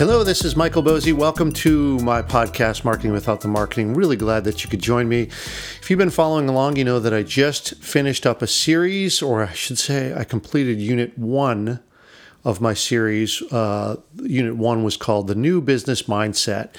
Hello, this is Michael Boezi. Welcome to my podcast, Marketing Without the Marketing. Really glad that you could join me. If you've been following along, you know that I just finished up a series, or I should say, I completed unit one of my series. Uh, unit one was called The New Business Mindset.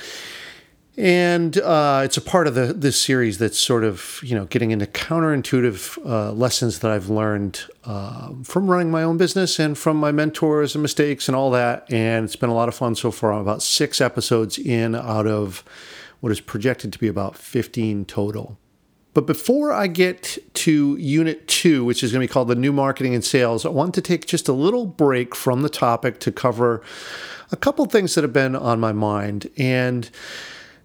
And uh, it's a part of the, this series that's sort of, you know, getting into counterintuitive uh, lessons that I've learned uh, from running my own business and from my mentors and mistakes and all that. And it's been a lot of fun so far. I'm about six episodes in out of what is projected to be about 15 total. But before I get to unit two, which is going to be called the new marketing and sales, I want to take just a little break from the topic to cover a couple things that have been on my mind. And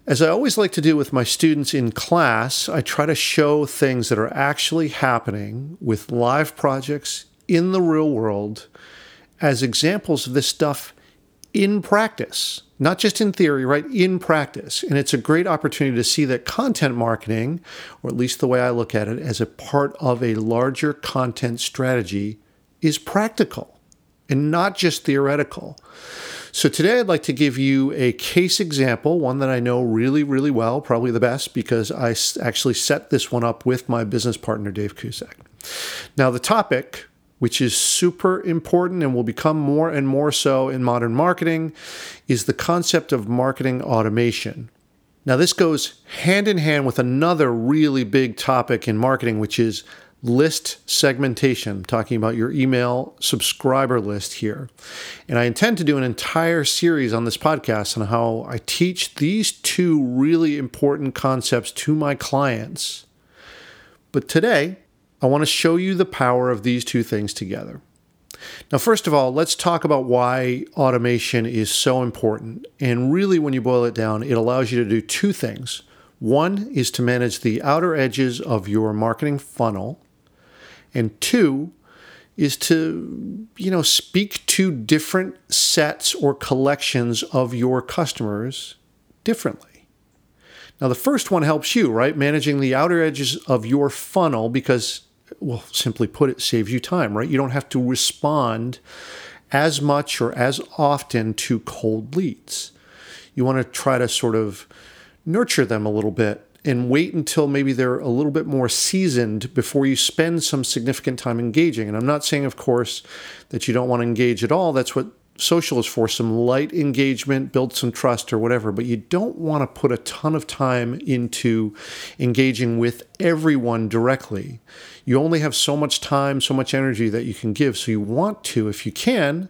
as I always like to do with my students in class, I try to show things that are actually happening with live projects in the real world as examples of this stuff in practice, not just in theory, right? In practice. And it's a great opportunity to see that content marketing, or at least the way I look at it, as a part of a larger content strategy, is practical and not just theoretical. So today I'd like to give you a case example, one that I know really, really well, probably the best because I actually set this one up with my business partner, Dave Kusek. Now, the topic, which is super important and will become more and more so in modern marketing, is the concept of marketing automation. Now, this goes hand in hand with another really big topic in marketing, which is list segmentation, talking about your email subscriber list here. And I intend to do an entire series on this podcast on how I teach these two really important concepts to my clients. But today, I want to show you the power of these two things together. Now, first of all, let's talk about why automation is so important. And really, when you boil it down, it allows you to do two things. One is to manage the outer edges of your marketing funnel and two is to you know speak to different sets or collections of your customers differently. Now the first one helps you right? Managing the outer edges of your funnel because well simply put it saves you time right? You don't have to respond as much or as often to cold leads. You want to try to sort of nurture them a little bit and wait until maybe they're a little bit more seasoned before you spend some significant time engaging. And I'm not saying, of course, that you don't want to engage at all. That's what social is for some light engagement, build some trust or whatever. But you don't want to put a ton of time into engaging with everyone directly. You only have so much time, so much energy that you can give. So you want to, if you can,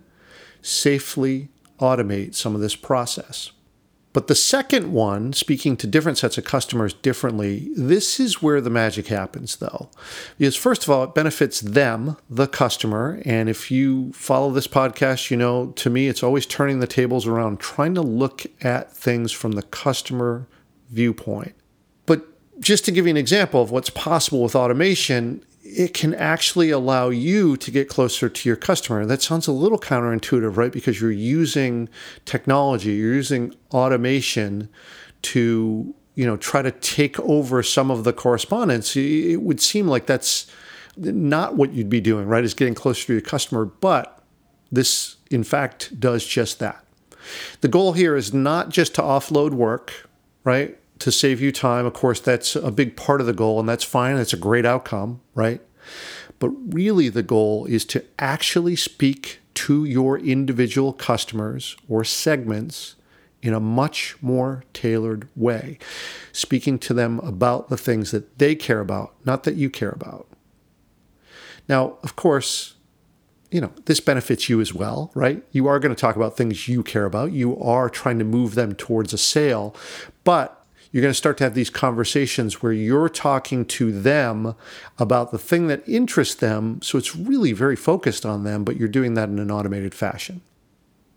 safely automate some of this process. But the second one, speaking to different sets of customers differently, this is where the magic happens, though. Because, first of all, it benefits them, the customer. And if you follow this podcast, you know, to me, it's always turning the tables around, trying to look at things from the customer viewpoint. But just to give you an example of what's possible with automation, it can actually allow you to get closer to your customer. That sounds a little counterintuitive, right? Because you're using technology, you're using automation to, you know, try to take over some of the correspondence. It would seem like that's not what you'd be doing, right? Is getting closer to your customer, but this in fact does just that. The goal here is not just to offload work, right? to save you time. Of course, that's a big part of the goal, and that's fine. That's a great outcome, right? But really, the goal is to actually speak to your individual customers or segments in a much more tailored way, speaking to them about the things that they care about, not that you care about. Now, of course, you know, this benefits you as well, right? You are going to talk about things you care about. You are trying to move them towards a sale, but you're going to start to have these conversations where you're talking to them about the thing that interests them. So it's really very focused on them, but you're doing that in an automated fashion.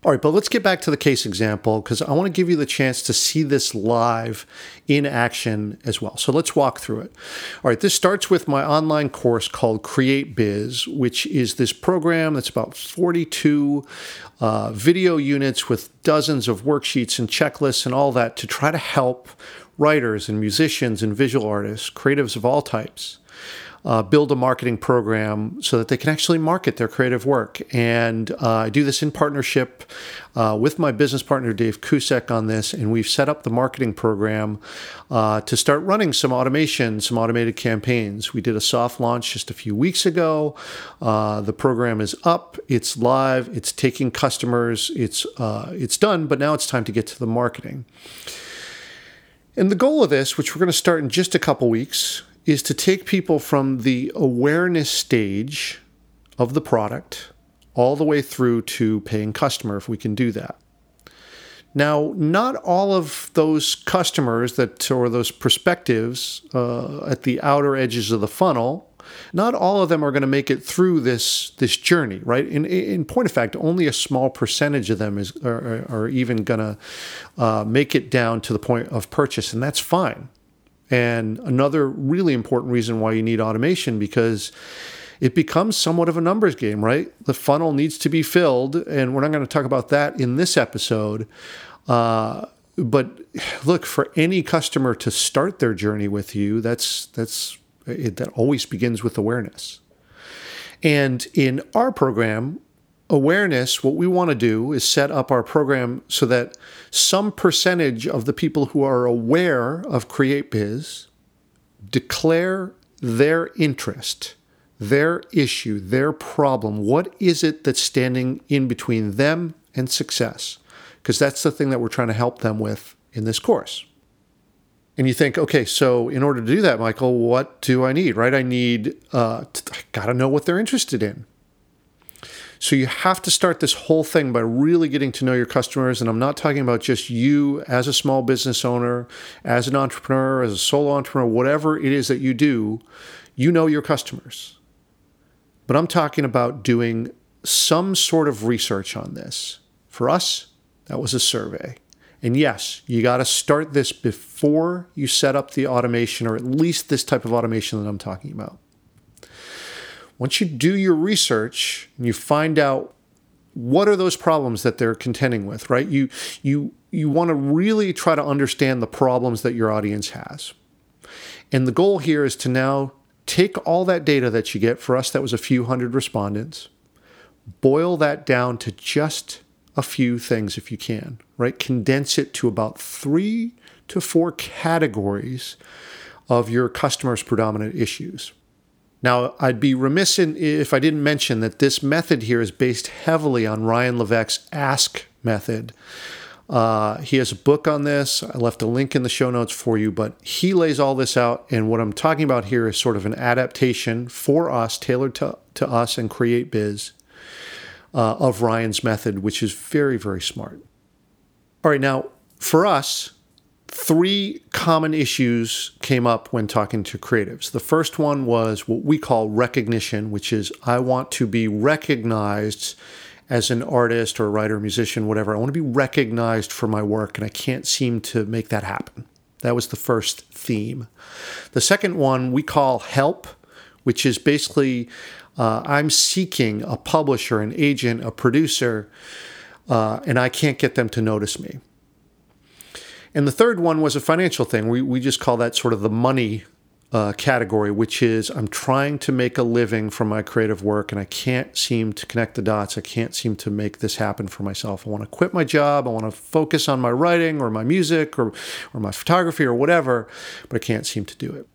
All right, but let's get back to the case example because I want to give you the chance to see this live in action as well. So let's walk through it. All right, this starts with my online course called Create Biz, which is this program that's about 42 uh, video units with dozens of worksheets and checklists and all that to try to help writers and musicians and visual artists, creatives of all types, uh, build a marketing program so that they can actually market their creative work. And uh, I do this in partnership uh, with my business partner, Dave Kusek, on this. And we've set up the marketing program uh, to start running some automation, some automated campaigns. We did a soft launch just a few weeks ago. Uh, the program is up, it's live, it's taking customers, it's, uh, it's done, but now it's time to get to the marketing. And the goal of this, which we're going to start in just a couple weeks, is to take people from the awareness stage of the product all the way through to paying customer if we can do that. Now, not all of those customers that or those perspectives uh, at the outer edges of the funnel, not all of them are going to make it through this this journey, right? In, in point of fact, only a small percentage of them is are, are even going to uh, make it down to the point of purchase, and that's fine. And another really important reason why you need automation because it becomes somewhat of a numbers game, right? The funnel needs to be filled, and we're not going to talk about that in this episode. Uh, but look, for any customer to start their journey with you, that's that's it, that always begins with awareness. And in our program, awareness, what we want to do is set up our program so that some percentage of the people who are aware of Create Biz declare their interest, their issue, their problem. What is it that's standing in between them and success? Because that's the thing that we're trying to help them with in this course. And you think, okay, so in order to do that, Michael, what do I need? Right? I need, uh, I got to know what they're interested in. So you have to start this whole thing by really getting to know your customers. And I'm not talking about just you as a small business owner, as an entrepreneur, as a solo entrepreneur, whatever it is that you do, you know your customers. But I'm talking about doing some sort of research on this. For us, that was a survey. And yes, you got to start this before you set up the automation, or at least this type of automation that I'm talking about once you do your research and you find out what are those problems that they're contending with, right? You you you want to really try to understand the problems that your audience has. And the goal here is to now take all that data that you get. For us, that was a few hundred respondents. Boil that down to just a few things if you can, right? Condense it to about three to four categories of your customers' predominant issues. Now, I'd be remiss in, if I didn't mention that this method here is based heavily on Ryan Levesque's Ask method. Uh, he has a book on this. I left a link in the show notes for you, but he lays all this out. And what I'm talking about here is sort of an adaptation for us, tailored to, to us and Create Biz, uh, of Ryan's method, which is very, very smart. All right, now for us, three common issues came up when talking to creatives. The first one was what we call recognition, which is I want to be recognized as an artist or a writer, musician, whatever. I want to be recognized for my work, and I can't seem to make that happen. That was the first theme. The second one we call help, which is basically uh, I'm seeking a publisher, an agent, a producer, uh, and I can't get them to notice me. And the third one was a financial thing. We, we just call that sort of the money uh, category, which is I'm trying to make a living from my creative work and I can't seem to connect the dots. I can't seem to make this happen for myself. I want to quit my job. I want to focus on my writing or my music or, or my photography or whatever, but I can't seem to do it.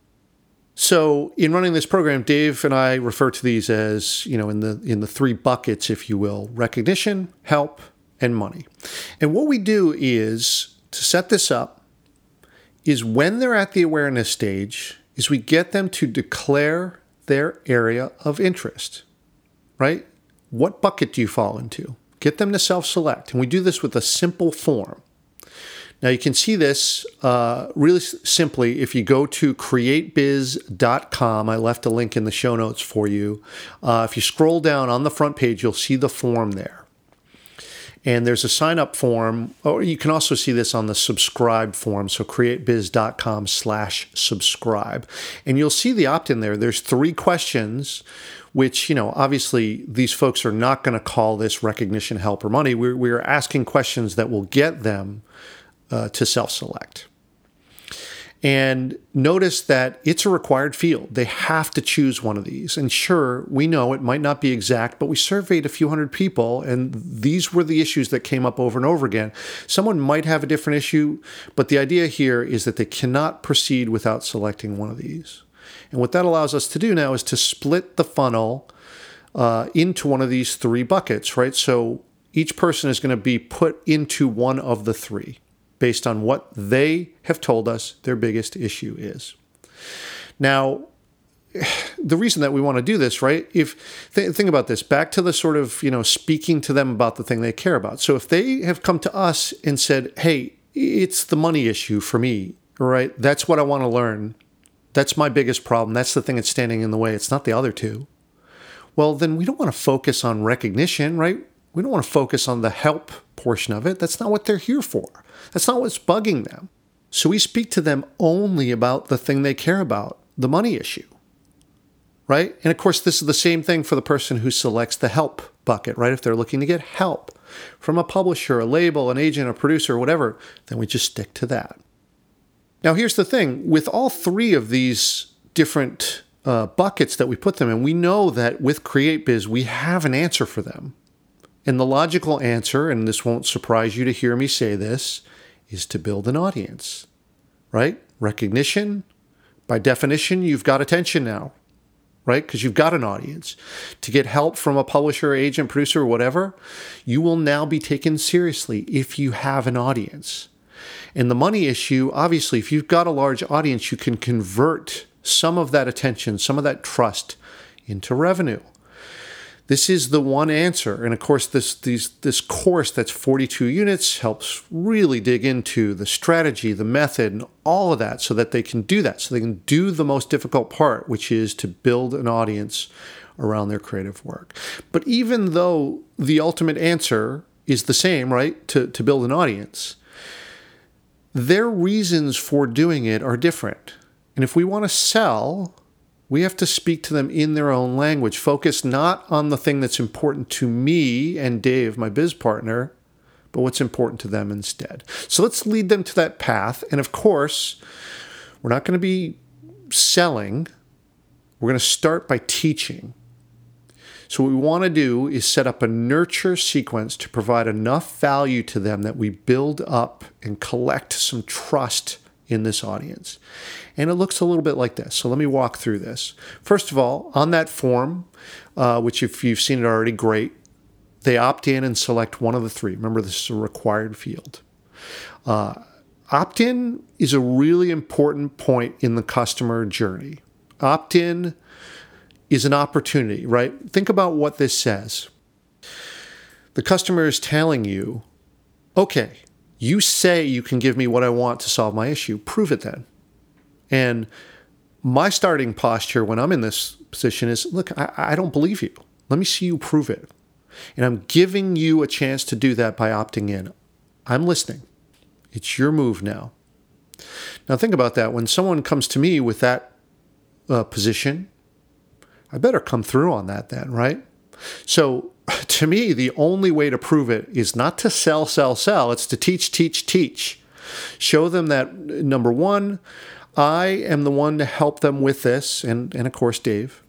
So in running this program, Dave and I refer to these as, you know, in the in the three buckets, if you will, recognition, help, and money. And what we do is to set this up is when they're at the awareness stage is we get them to declare their area of interest right? What bucket do you fall into? Get them to self-select. And we do this with a simple form now you can see this uh, really simply if you go to createbiz.com i left a link in the show notes for you uh, if you scroll down on the front page you'll see the form there and there's a sign up form, or you can also see this on the subscribe form. So createbiz.com slash subscribe. And you'll see the opt in there. There's three questions, which, you know, obviously these folks are not going to call this recognition, help, or money. We're, we're asking questions that will get them uh, to self select. And notice that it's a required field. They have to choose one of these. And sure, we know it might not be exact, but we surveyed a few hundred people, and these were the issues that came up over and over again. Someone might have a different issue, but the idea here is that they cannot proceed without selecting one of these. And what that allows us to do now is to split the funnel uh, into one of these three buckets, right? So each person is going to be put into one of the three based on what they have told us their biggest issue is. Now, the reason that we want to do this, right? If th- think about this, back to the sort of you know speaking to them about the thing they care about. So if they have come to us and said, "Hey, it's the money issue for me," right? That's what I want to learn. That's my biggest problem. That's the thing that's standing in the way. It's not the other two. Well, then we don't want to focus on recognition, right? We don't want to focus on the help portion of it. That's not what they're here for. That's not what's bugging them. So we speak to them only about the thing they care about, the money issue. Right? And of course, this is the same thing for the person who selects the help bucket, right? If they're looking to get help from a publisher, a label, an agent, a producer, whatever, then we just stick to that. Now, here's the thing with all three of these different uh, buckets that we put them in, we know that with CreateBiz, we have an answer for them. And the logical answer, and this won't surprise you to hear me say this, is to build an audience, right? Recognition. By definition, you've got attention now, right? Because you've got an audience. To get help from a publisher, agent, producer, whatever, you will now be taken seriously if you have an audience. And the money issue, obviously, if you've got a large audience, you can convert some of that attention, some of that trust into revenue. This is the one answer. And of course, this, these, this course that's 42 units helps really dig into the strategy, the method, and all of that so that they can do that. So they can do the most difficult part, which is to build an audience around their creative work. But even though the ultimate answer is the same, right, to, to build an audience, their reasons for doing it are different. And if we want to sell, we have to speak to them in their own language. Focus not on the thing that's important to me and Dave, my biz partner, but what's important to them instead. So let's lead them to that path. And of course, we're not going to be selling, we're going to start by teaching. So, what we want to do is set up a nurture sequence to provide enough value to them that we build up and collect some trust in this audience. And it looks a little bit like this. So let me walk through this. First of all, on that form, uh, which if you've seen it already, great, they opt in and select one of the three. Remember, this is a required field. Uh, opt in is a really important point in the customer journey. Opt in is an opportunity, right? Think about what this says. The customer is telling you, okay, you say you can give me what I want to solve my issue. Prove it then. And my starting posture when I'm in this position is look, I, I, don't believe you. Let me see you prove it. And I'm giving you a chance to do that by opting in. I'm listening. It's your move now. Now, think about that. When someone comes to me with that uh, position, I better come through on that then, right? So, to me, the only way to prove it is not to sell, sell, sell. It's to teach, teach, teach. Show them that number one, I am the one to help them with this, and, and of course, Dave,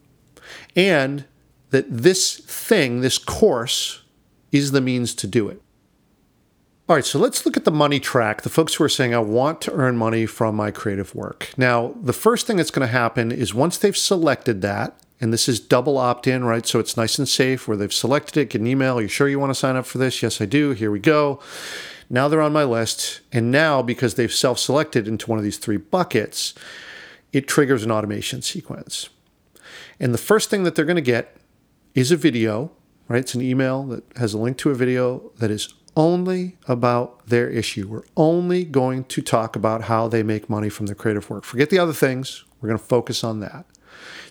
and that this thing, this course, is the means to do it. All right, so let's look at the money track. The folks who are saying, I want to earn money from my creative work. Now, the first thing that's going to happen is once they've selected that, and this is double opt in, right? So it's nice and safe where they've selected it, get an email. Are you sure you want to sign up for this? Yes, I do. Here we go. Now they're on my list. And now, because they've self selected into one of these three buckets, it triggers an automation sequence. And the first thing that they're going to get is a video, right? It's an email that has a link to a video that is only about their issue. We're only going to talk about how they make money from their creative work. Forget the other things. We're going to focus on that.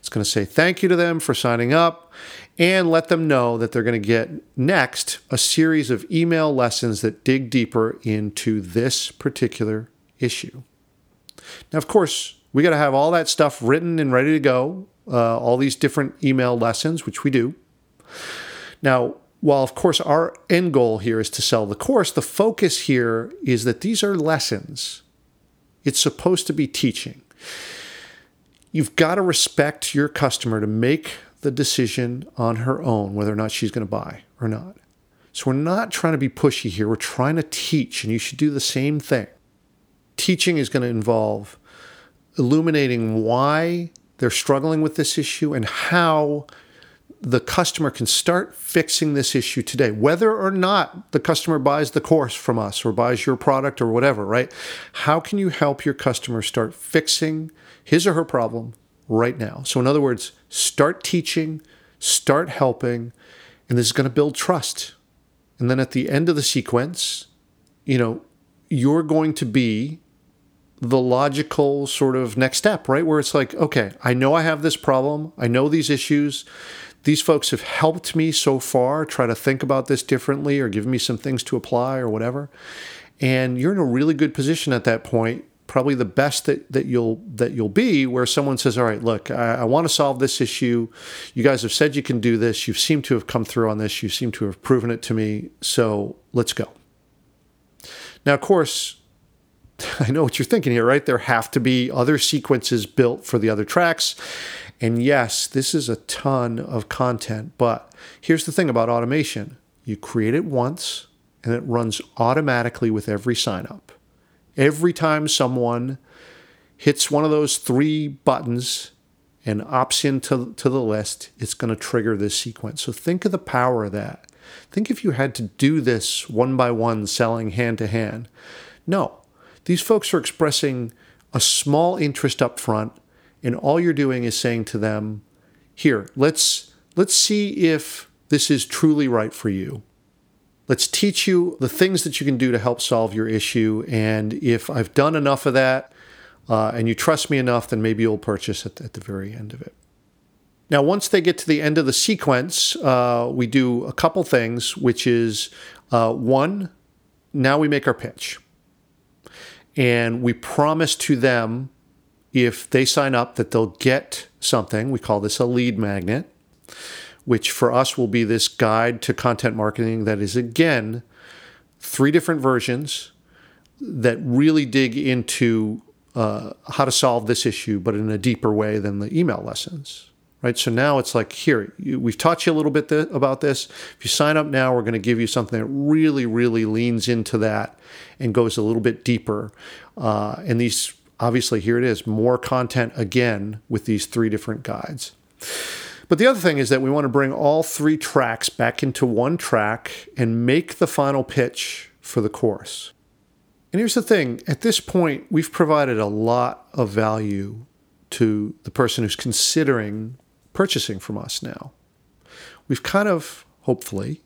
It's going to say thank you to them for signing up and let them know that they're going to get next a series of email lessons that dig deeper into this particular issue. Now, of course, we got to have all that stuff written and ready to go, uh, all these different email lessons, which we do. Now, while of course our end goal here is to sell the course, the focus here is that these are lessons It's supposed to be teaching. You've got to respect your customer to make the decision on her own whether or not she's going to buy or not. So we're not trying to be pushy here. We're trying to teach, and you should do the same thing. Teaching is going to involve illuminating why they're struggling with this issue and how the customer can start fixing this issue today, whether or not the customer buys the course from us or buys your product or whatever, right? How can you help your customer start fixing his or her problem right now? So, in other words, start teaching, start helping, and this is going to build trust. And then at the end of the sequence, you know, you're going to be the logical sort of next step, right? Where it's like, okay, I know I have this problem, I know these issues. These folks have helped me so far try to think about this differently or give me some things to apply or whatever. And you're in a really good position at that point, probably the best that, that you'll that you'll be, where someone says, All right, look, I, I want to solve this issue. You guys have said you can do this. You seem to have come through on this. You seem to have proven it to me. So let's go. Now, of course, I know what you're thinking here, right? There have to be other sequences built for the other tracks. And yes, this is a ton of content, but here's the thing about automation you create it once and it runs automatically with every sign up. Every time someone hits one of those three buttons and opts into to the list, it's going to trigger this sequence. So think of the power of that. Think if you had to do this one by one, selling hand to hand. No, these folks are expressing a small interest up front, and all you're doing is saying to them, "Here, let's let's see if this is truly right for you. Let's teach you the things that you can do to help solve your issue, and if I've done enough of that, uh, and you trust me enough, then maybe you'll purchase it at the very end of it." Now, once they get to the end of the sequence, uh, we do a couple things, which is uh, one, now we make our pitch. And we promise to them if they sign up that they'll get something. We call this a lead magnet, which for us will be this guide to content marketing that is, again, three different versions that really dig into uh, how to solve this issue, but in a deeper way than the email lessons right? So now it's like, here, we've taught you a little bit th- about this. If you sign up now, we're going to give you something that really, really leans into that and goes a little bit deeper. Uh, and these, obviously, here it is more content again with these three different guides. But the other thing is that we want to bring all three tracks back into one track and make the final pitch for the course. And here's the thing at this point, we've provided a lot of value to the person who's considering purchasing from us now. We've kind of, hopefully,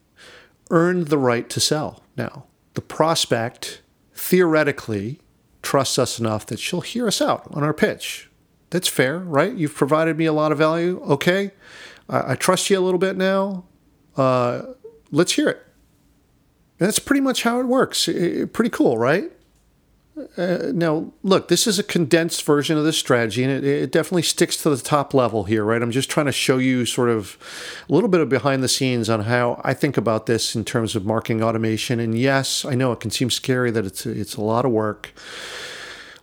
earned the right to sell now. The prospect theoretically trusts us enough that she'll hear us out on our pitch. That's fair, right? You've provided me a lot of value. Okay. I, I trust you a little bit now. Uh, let's hear it. And that's pretty much how it works. It, pretty cool, right? Uh, now, look, this is a condensed version of this strategy, and it, it, definitely sticks to the top level here, right? I'm just trying to show you sort of a little bit of behind the scenes on how I think about this in terms of marketing automation. And yes, I know it can seem scary that it's it's a lot of work,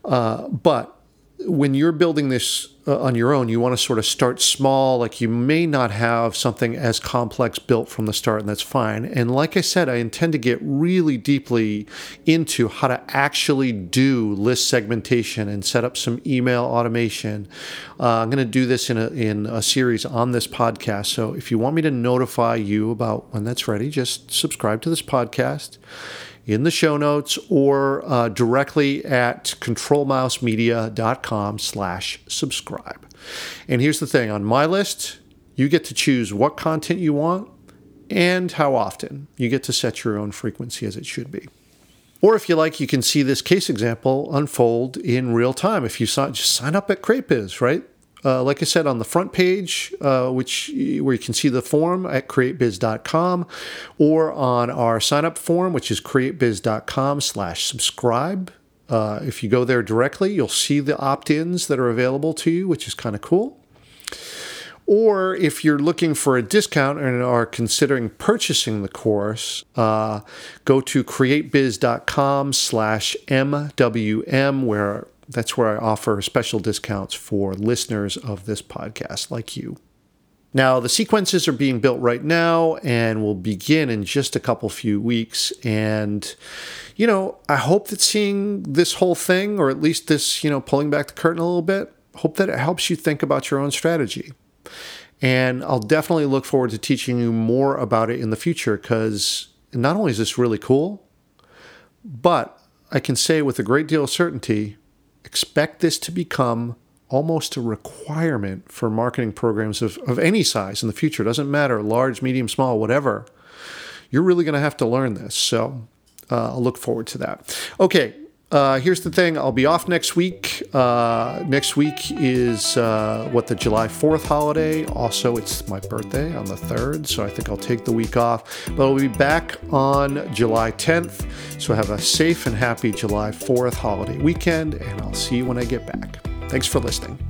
uh, but when you're building this uh, on your own, you want to sort of start small. Like you may not have something as complex built from the start, and that's fine. And like I said, I intend to get really deeply into how to actually do list segmentation and set up some email automation. Uh, I'm going to do this in a, in a series on this podcast. So if you want me to notify you about when that's ready, just subscribe to this podcast in the show notes or uh, directly at controlmousemedia.com slash subscribe. And here's the thing on my list, you get to choose what content you want and how often. You get to set your own frequency as it should be. Or if you like, you can see this case example unfold in real time. If you sign, just sign up at CreateBiz, right? Uh, like I said, on the front page, uh, which where you can see the form at createbiz.com, or on our sign up form, which is createbiz.com/slash/subscribe. Uh, if you go there directly, you'll see the opt-ins that are available to you, which is kind of cool. Or if you're looking for a discount and are considering purchasing the course, uh, go to createbiz.com slash MWM, where That's where I offer special discounts for listeners of this podcast like you. Now, the sequences are being built right now and will begin in just a couple few weeks. And, you know, I hope that seeing this whole thing, or at least this, you know, pulling back the curtain a little bit, hope that it helps you think about your own strategy. And I'll definitely look forward to teaching you more about it in the future because not only is this really cool, but I can say with a great deal of certainty expect this to become almost a requirement for marketing programs of, of any size in the future. It doesn't matter, large, medium, small, whatever. You're really going to have to learn this. So uh, I'll look forward to that. Okay, uh, here's the thing I'll be off next week. Uh, next week is uh, what the July 4th holiday. Also, it's my birthday on the 3rd, so I think I'll take the week off. But I'll be back on July 10th. So have a safe and happy July 4th holiday weekend, and I'll see you when I get back. Thanks for listening.